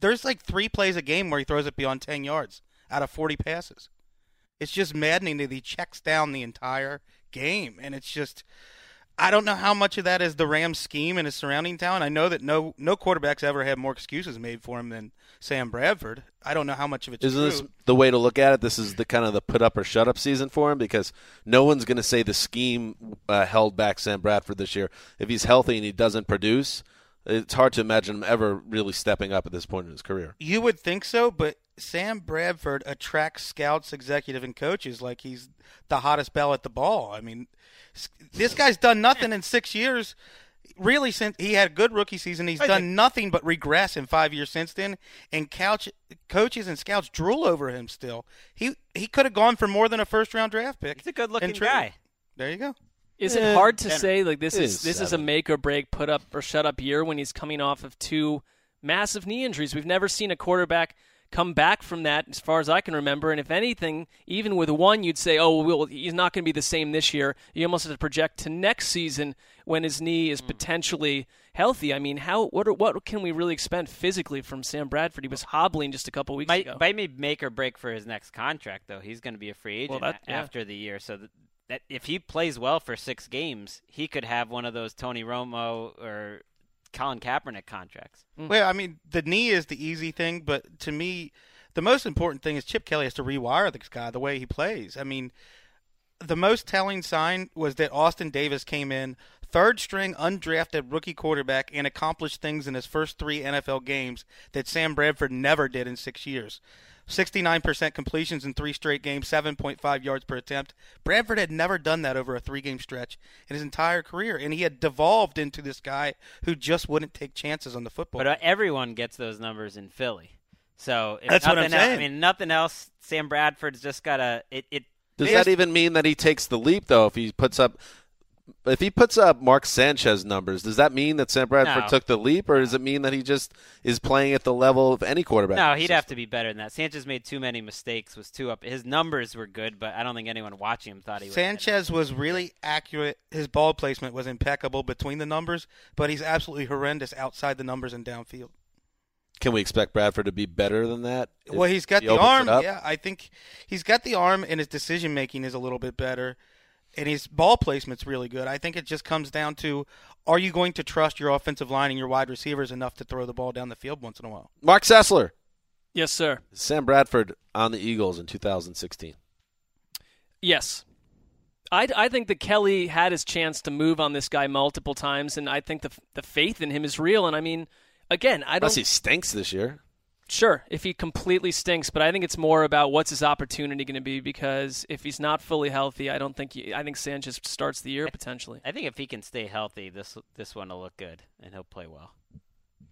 there's like three plays a game where he throws it beyond ten yards out of forty passes. It's just maddening that he checks down the entire game, and it's just I don't know how much of that is the Rams scheme and his surrounding talent. I know that no no quarterbacks ever had more excuses made for him than Sam Bradford. I don't know how much of it's Isn't true. this the way to look at it? This is the kind of the put up or shut up season for him because no one's going to say the scheme uh, held back Sam Bradford this year. If he's healthy and he doesn't produce, it's hard to imagine him ever really stepping up at this point in his career. You would think so, but Sam Bradford attracts scouts, executive, and coaches like he's the hottest bell at the ball. I mean, this guy's done nothing in six years. Really, since he had a good rookie season, he's I done think- nothing but regress in five years since then. And couch coaches and scouts drool over him. Still, he he could have gone for more than a first round draft pick. He's a good-looking and traded. guy. There you go. Is it hard to say like this it is is this is a make or break put up or shut up year when he's coming off of two massive knee injuries? We've never seen a quarterback come back from that as far as I can remember. And if anything, even with one, you'd say, oh, well, he's not going to be the same this year. You almost have to project to next season when his knee Hmm. is potentially healthy. I mean, how what are, what can we really expect physically from Sam Bradford? He was hobbling just a couple weeks Might, ago. might be make or break for his next contract, though. He's going to be a free agent Well, that- yeah. after the year, so that if he plays well for six games, he could have one of those Tony Romo or Colin Kaepernick contracts. Mm. Well, I mean, the knee is the easy thing, but to me, the most important thing is Chip Kelly has to rewire this guy the way he plays. I mean, the most telling sign was that Austin Davis came in third string undrafted rookie quarterback and accomplished things in his first three NFL games that Sam Bradford never did in six years. 69% completions in three straight games, 7.5 yards per attempt. Bradford had never done that over a three game stretch in his entire career, and he had devolved into this guy who just wouldn't take chances on the football. But uh, everyone gets those numbers in Philly. So if That's what I'm nothing el- saying. I mean, nothing else. Sam Bradford's just got to it. it Does They that even mean that he takes the leap though? If he puts up, if he puts up Mark Sanchez numbers, does that mean that Sam Bradford No. took the leap, or does it mean that he just is playing at the level of any quarterback? no, he'd have to be better than that. Sanchez made too many mistakes. Was too up. His numbers were good, but I don't think anyone watching him thought he was. Sanchez was really accurate. His ball placement was impeccable between the numbers, but he's absolutely horrendous outside the numbers and downfield. Can we expect Bradford to be better than that? well, he's got he the arm. Yeah, I think he's got the arm, and his decision making is a little bit better, and his ball placement's really good. I think it just comes down to: Are you going to trust your offensive line and your wide receivers enough to throw the ball down the field once in a while? Marc Sessler, yes, sir. Sam Bradford on the Eagles in 2016. Yes. I, I think that Kelly had his chance to move on this guy multiple times, and I think the the faith in him is real. And I mean, again, I don't. Unless he stinks this year. Sure, if he completely stinks, but I think it's more about what's his opportunity going to be because if he's not fully healthy, I don't think he, I think Sanchez starts the year potentially. I think if he can stay healthy, this this one will look good and he'll play well.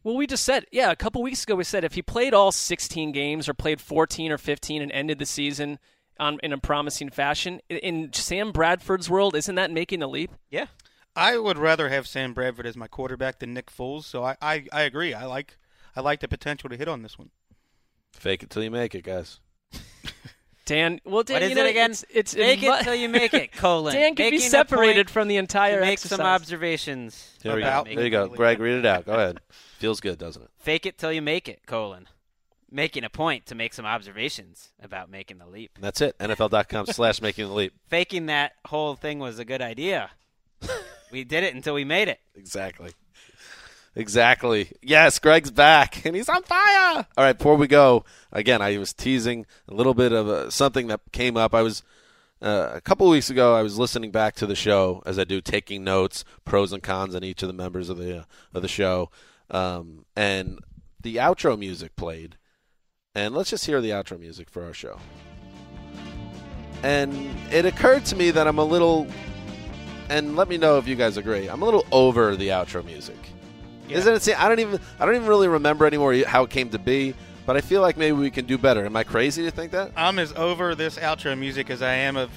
Well, we just said, yeah, a couple weeks ago we said if he played all 16 games or played 14 or 15 and ended the season on in a promising fashion, in- in Sam Bradford's world, isn't that making the leap? Yeah. I would rather have Sam Bradford as my quarterback than Nick Foles. So I, I, I agree. I like I like the potential to hit on this one. Fake it till you make it, guys. Dan, well, Dan, What is you know, it again? It's, it's Make mu- it till you make it. Colon. Dan can be Making a separated from the to entire make exercise. some observations. There, we go. About there you go. Gregg, read it out. Go ahead. Feels good, doesn't it? Fake it till you make it. Colon. Making a point to make some observations about making the leap. And that's it. NFL.com slash making the leap. Faking that whole thing was a good idea. we did it until we made it. Exactly. Exactly. Yes, Gregg's back and he's on fire. All right, before we go, again, I was teasing a little bit of a, something that came up. I was uh, a couple weeks ago. I was listening back to the show as I do, taking notes, pros and cons on each of the members of the uh, of the show, um, and the outro music played. And let's just hear the outro music for our show. And it occurred to me that I'm a little, and let me know if you guys agree. I'm a little over the outro music. Isn't it? See, I don't even I don't even really remember anymore how it came to be, but I feel like maybe we can do better. Am I crazy to think that? I'm as over this outro music as I am of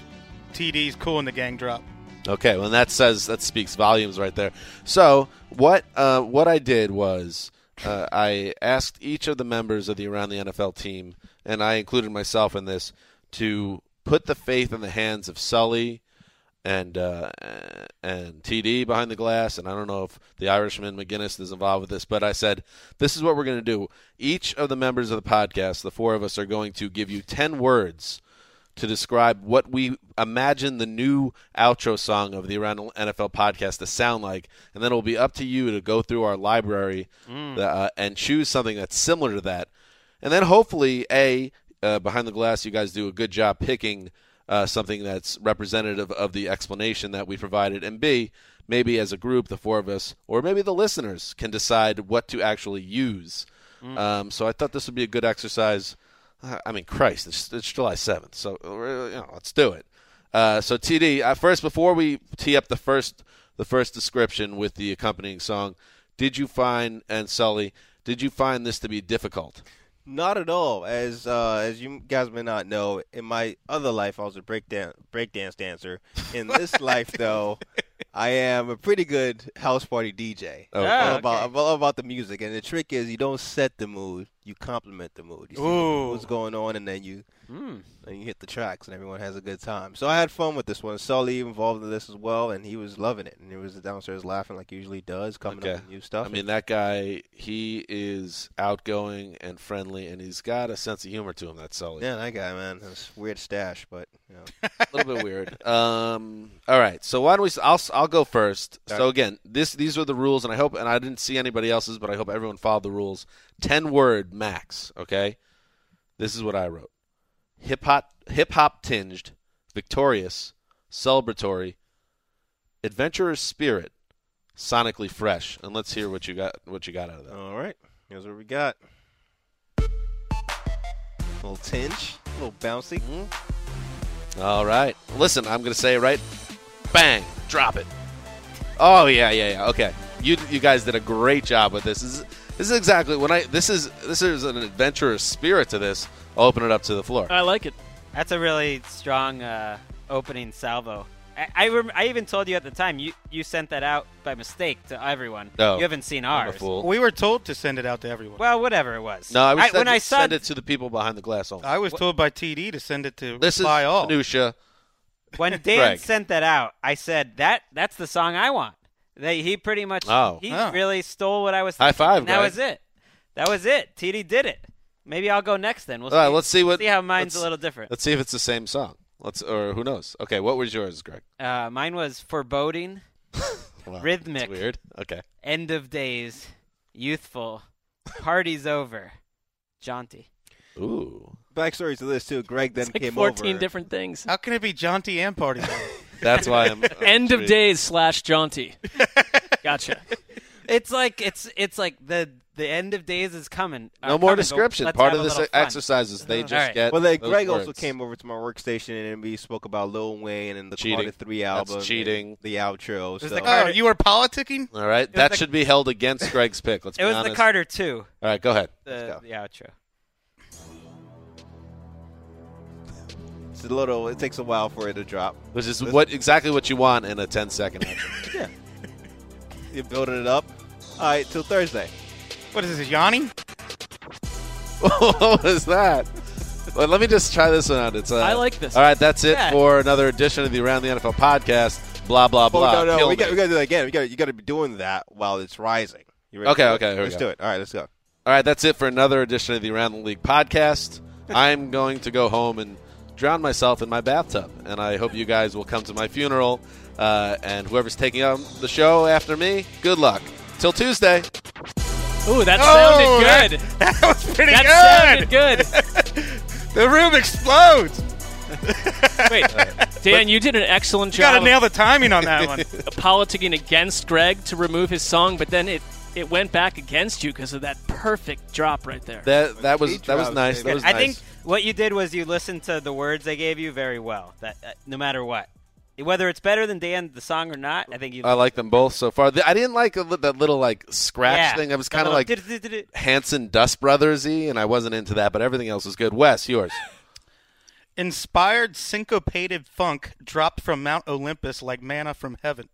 TD's "Kool and the Gang" drop. Okay, well that says that speaks volumes right there. So what uh, what I did was uh, I asked each of the members of the Around the NFL team, and I included myself in this, to put the faith in the hands of Sully and uh, and TD behind the glass, and I don't know if the Irishman McGinnis is involved with this, but I said this is what we're going to do. Each of the members of the podcast, the four of us, are going to give you ten words to describe what we imagine the new outro song of the Around NFL podcast to sound like, and then it'll be up to you to go through our library uh, and choose something that's similar to that, and then hopefully, a uh, behind the glass, you guys do a good job picking uh, something that's representative of the explanation that we provided, and B, maybe as a group, the four of us, or maybe the listeners, can decide what to actually use. Um, so I thought this would be a good exercise. Uh, I mean, Christ, it's, it's July seventh, so uh, you know, let's do it. Uh, so TD, uh, first before we tee up the first the first description with the accompanying song, did you find and Sully, did you find this to be difficult? Not at all. As uh, as you guys may not know, in my other life, I was a breakdan- breakdance dancer. In this life, though, I am a pretty good house party DJ. Oh, Ah, all about okay. all about the music, and the trick is you don't set the mood, you complement the mood. You see Ooh. what's going on, and then you Mm. and you hit the tracks, and everyone has a good time. So I had fun with this one. Sully involved in this as well, and he was loving it, and he was downstairs laughing like he usually does, coming Okay. up with new stuff. I mean, that guy, he is outgoing and friendly, and he's got a sense of humor to him. That's Sully. yeah, that guy, man, that's weird stash, but you know. a little bit weird. Um, all right, so why don't we? I'll I'll go first. All So right. again, this these are the rules, and I hope, and I didn't see anybody else's, but I hope everyone followed the rules. Ten word max. Okay, this is what I wrote: hip hop, hip hop tinged, victorious, celebratory, adventurous spirit, sonically fresh. And let's hear what you got. What you got out of that. All right, here's what we got. A little tinge, a little bouncy. Mm-hmm. All right. Listen, I'm going to say it right. Bang. Drop it. Oh yeah, yeah, yeah. Okay. You you guys did a great job with this. This is, this is exactly when I this is this is an adventurous spirit to this. I'll open it up to the floor. I like it. That's a really strong uh, opening salvo. I I, rem- I even told you at the time you, you sent that out by mistake to everyone. No, you haven't seen I'm a ours. fool. We were told to send it out to everyone. Well, whatever it was. No, I was I, send, when I saw send it to the people behind the glass only. I was told by TD to send it to this is Reply All. minutia. when Dan Gregg. sent that out, I said that that's the song I want. They, he pretty much Oh. he Oh. really stole what I was. High thinking, five, and That was it. That was it. TD did it. Maybe I'll go next then. We'll All right, see. let's see what- see how mine's a little different. Let's see if it's the same song. Let's or who knows. Okay, what was yours, Gregg? Uh, mine was foreboding, Wow, Rhythmic. That's weird. Okay. end of days, youthful, party's over, jaunty. Ooh. Backstory to this too. Gregg then It's like came 14 over. different things. How can it be jaunty and party? That's why I'm End of days slash jaunty. Gotcha. It's like it's it's like the the end of days is coming. No more description. let's Part of a this little exercise is they uh-huh. just All right. get. Well, then those Gregg also came over to my workstation and we spoke about Lil Wayne and the Cheating. Carter Three That's album. and cheating. The outro. was so. the oh, Carter- you were politicking? All right, that the- should be held against Gregg's pick. Let's It was honest. the Carter two, All right, go ahead. the, go. the outro. It's a little. It takes a while for it to drop. Which is what exactly what you want in a 10 second action. Yeah. You're building it up. All right, till Thursday. What is this, Yanni? what was that? Well, let me just try this one out. It's uh, I like this. All right, that's it Yeah. for another edition of the Around the NFL podcast. Blah blah Oh, blah. no, no, Kill we got, me. we got to do that again. We got you got to be doing that while it's rising. You ready Okay, okay, here we let's go. do it. All right, let's go. All right, that's it for another edition of the Around the League podcast. I'm going to go home and drown myself in my bathtub, and I hope you guys will come to my funeral. Uh, and whoever's taking on the show after me, good luck. Till Tuesday. Ooh, that Oh, sounded good. That was pretty That good. sounded good. The room explodes. Wait, Dan, you did an excellent job. You Got to nail the timing on that one. of politicking against Gregg to remove his song, but then it it went back against you because of that perfect drop right there. That that was that was nice. That was I nice. think what you did was you listened to the words they gave you very well. That uh, no matter what, whether it's better than Dan the song or not, I think you. I like them both so far. The- I didn't like a that little like scratch yeah. thing. That was kind of like. Hanson Dust Brothersy, and I wasn't into that. But everything else was good. Wes, yours. Inspired syncopated funk dropped from Mount Olympus like manna from heaven.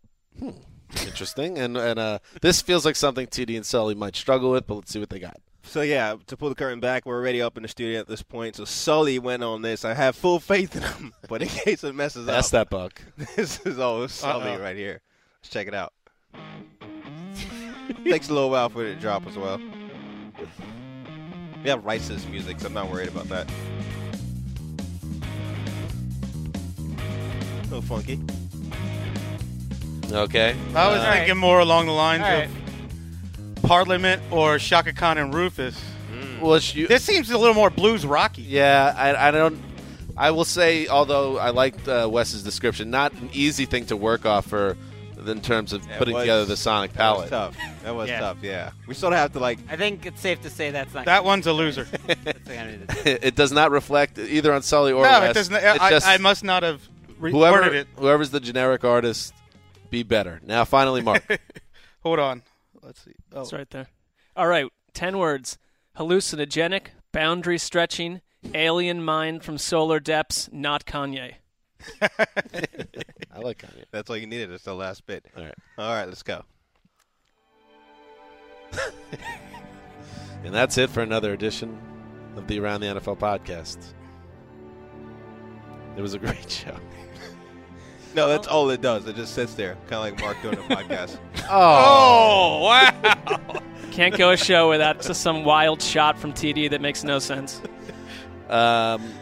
Interesting. And and uh, this feels like something TD and Sully might struggle with, but let's see what they got. So yeah, to pull the curtain back, we're already up in the studio at this point. So Sully went on this. I have full faith in him, but in case it messes That's up, that's that buck. this is all Sully Uh-oh. right here. Let's check it out. Takes a little while for it to drop as well. We have Rice's music, so I'm not worried about that. A little funky. Okay. I was All right. thinking more along the lines All right. of Parliament or Chaka Khan and Rufus. Well, sh- you, This seems a little more blues rocky. yeah, I, I don't. I will say, although I liked uh, Wes's description, not an easy thing to work off for in terms of It putting was- together the sonic That was palette. tough. That was Yeah. tough. Yeah, we sort of have to like. I think it's safe to say that's not. That one's a loser. that's the kind of- it does not reflect either on Sully or no, Wes. it doesn't. I, just- I must not have re- whoever it. whoever's the generic artist, be better. Now, finally, Marc. Hold on. Let's see. Oh. It's right there. All right, ten words: hallucinogenic, boundary stretching, alien mind from solar depths. Not Kanye. I like Kanye. That's all you needed. It's the last bit. All right. All right, let's go. And that's it for another edition of the Around the NFL podcast. It was a great show. No, that's all it does. It just sits there, kind of like Marc doing a podcast. Oh wow! Can't go a show without just some wild shot from TD that makes no sense. Um,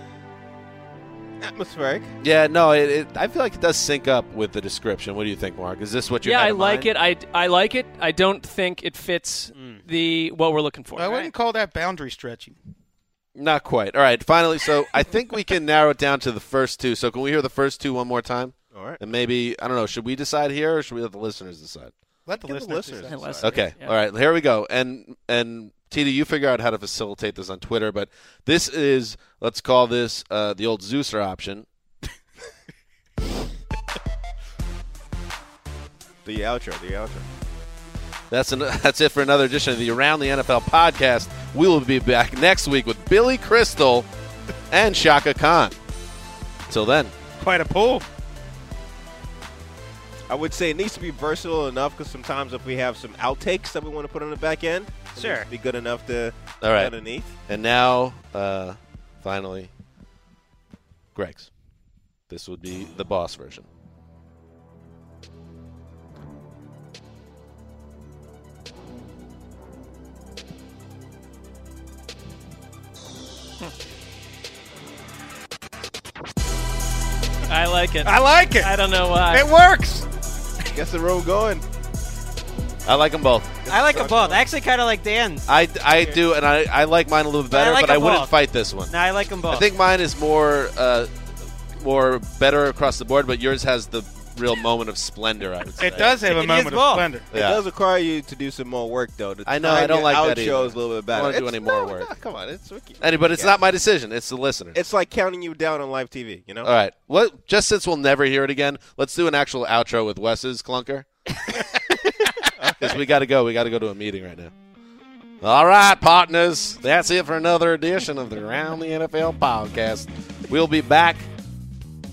Atmospheric. yeah, no, it, it, I feel like it does sync up with the description. What do you think, Marc? Is this what you yeah, had I in like mind? it. I, I like it. I don't think it fits the what we're looking for. I wouldn't call that boundary stretching. Not quite. All right, finally. So I think we can narrow it down to the first two. So can we hear the first two one more time? All right. And maybe I don't know. Should we decide here, or should we let the listeners decide? Let the Give the listeners. listeners decide. Hey, Okay. Yeah. All right. Here we go. And and TD, you figure out how to facilitate this on Twitter, but this is let's call this uh, the old Zeuser option. The outro. The outro. That's an, that's it for another edition of the Around the NFL podcast. We will be back next week with Billy Crystal and Chaka Khan. Till then, Quite a pull. I would say it needs to be versatile enough because sometimes if we have some outtakes that we want to put on the back end, it Sure. needs to be good enough to All right. underneath. and now uh, finally, Gregg's. This would be the boss version. I like it. I like it. I don't know why. It works. Gets the road going. I like them both. I like them both. I actually kind of like Dan's. I, I do, and I, I like mine a little bit I better, like but I wouldn't both. fight this one. No, I like them both. I think mine is more uh, more better across the board, but yours has the real moment of splendor. I would say It does have a is moment of both. splendor. It Yeah. does require you to do some more work, though. I know, I don't like that outros either. a little bit better. I wanna do any more no, work. no, come on, it's Ricky. Any, but it's Yeah. not my decision. It's the listener. It's like counting you down on live TV. You know. All right. What? Just since we'll never hear it again, let's do an actual outro with Wes's clunker. Because we got to go. We got to go to a meeting right now. All right, partners. That's it for another edition of the Around the NFL podcast. We'll be back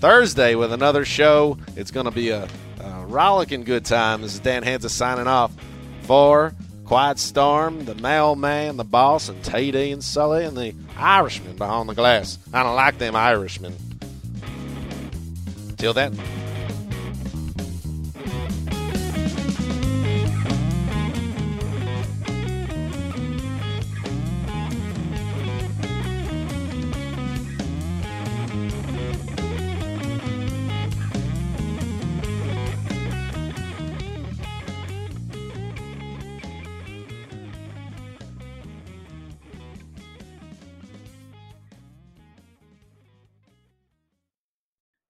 Thursday with another show. It's going to be a, a rollicking good time. This is Dan Hanzus signing off for Quiet Storm, the Mailman, the Boss, and TD and Sully, and the Irishman behind the glass. I don't like them Irishmen. Till then.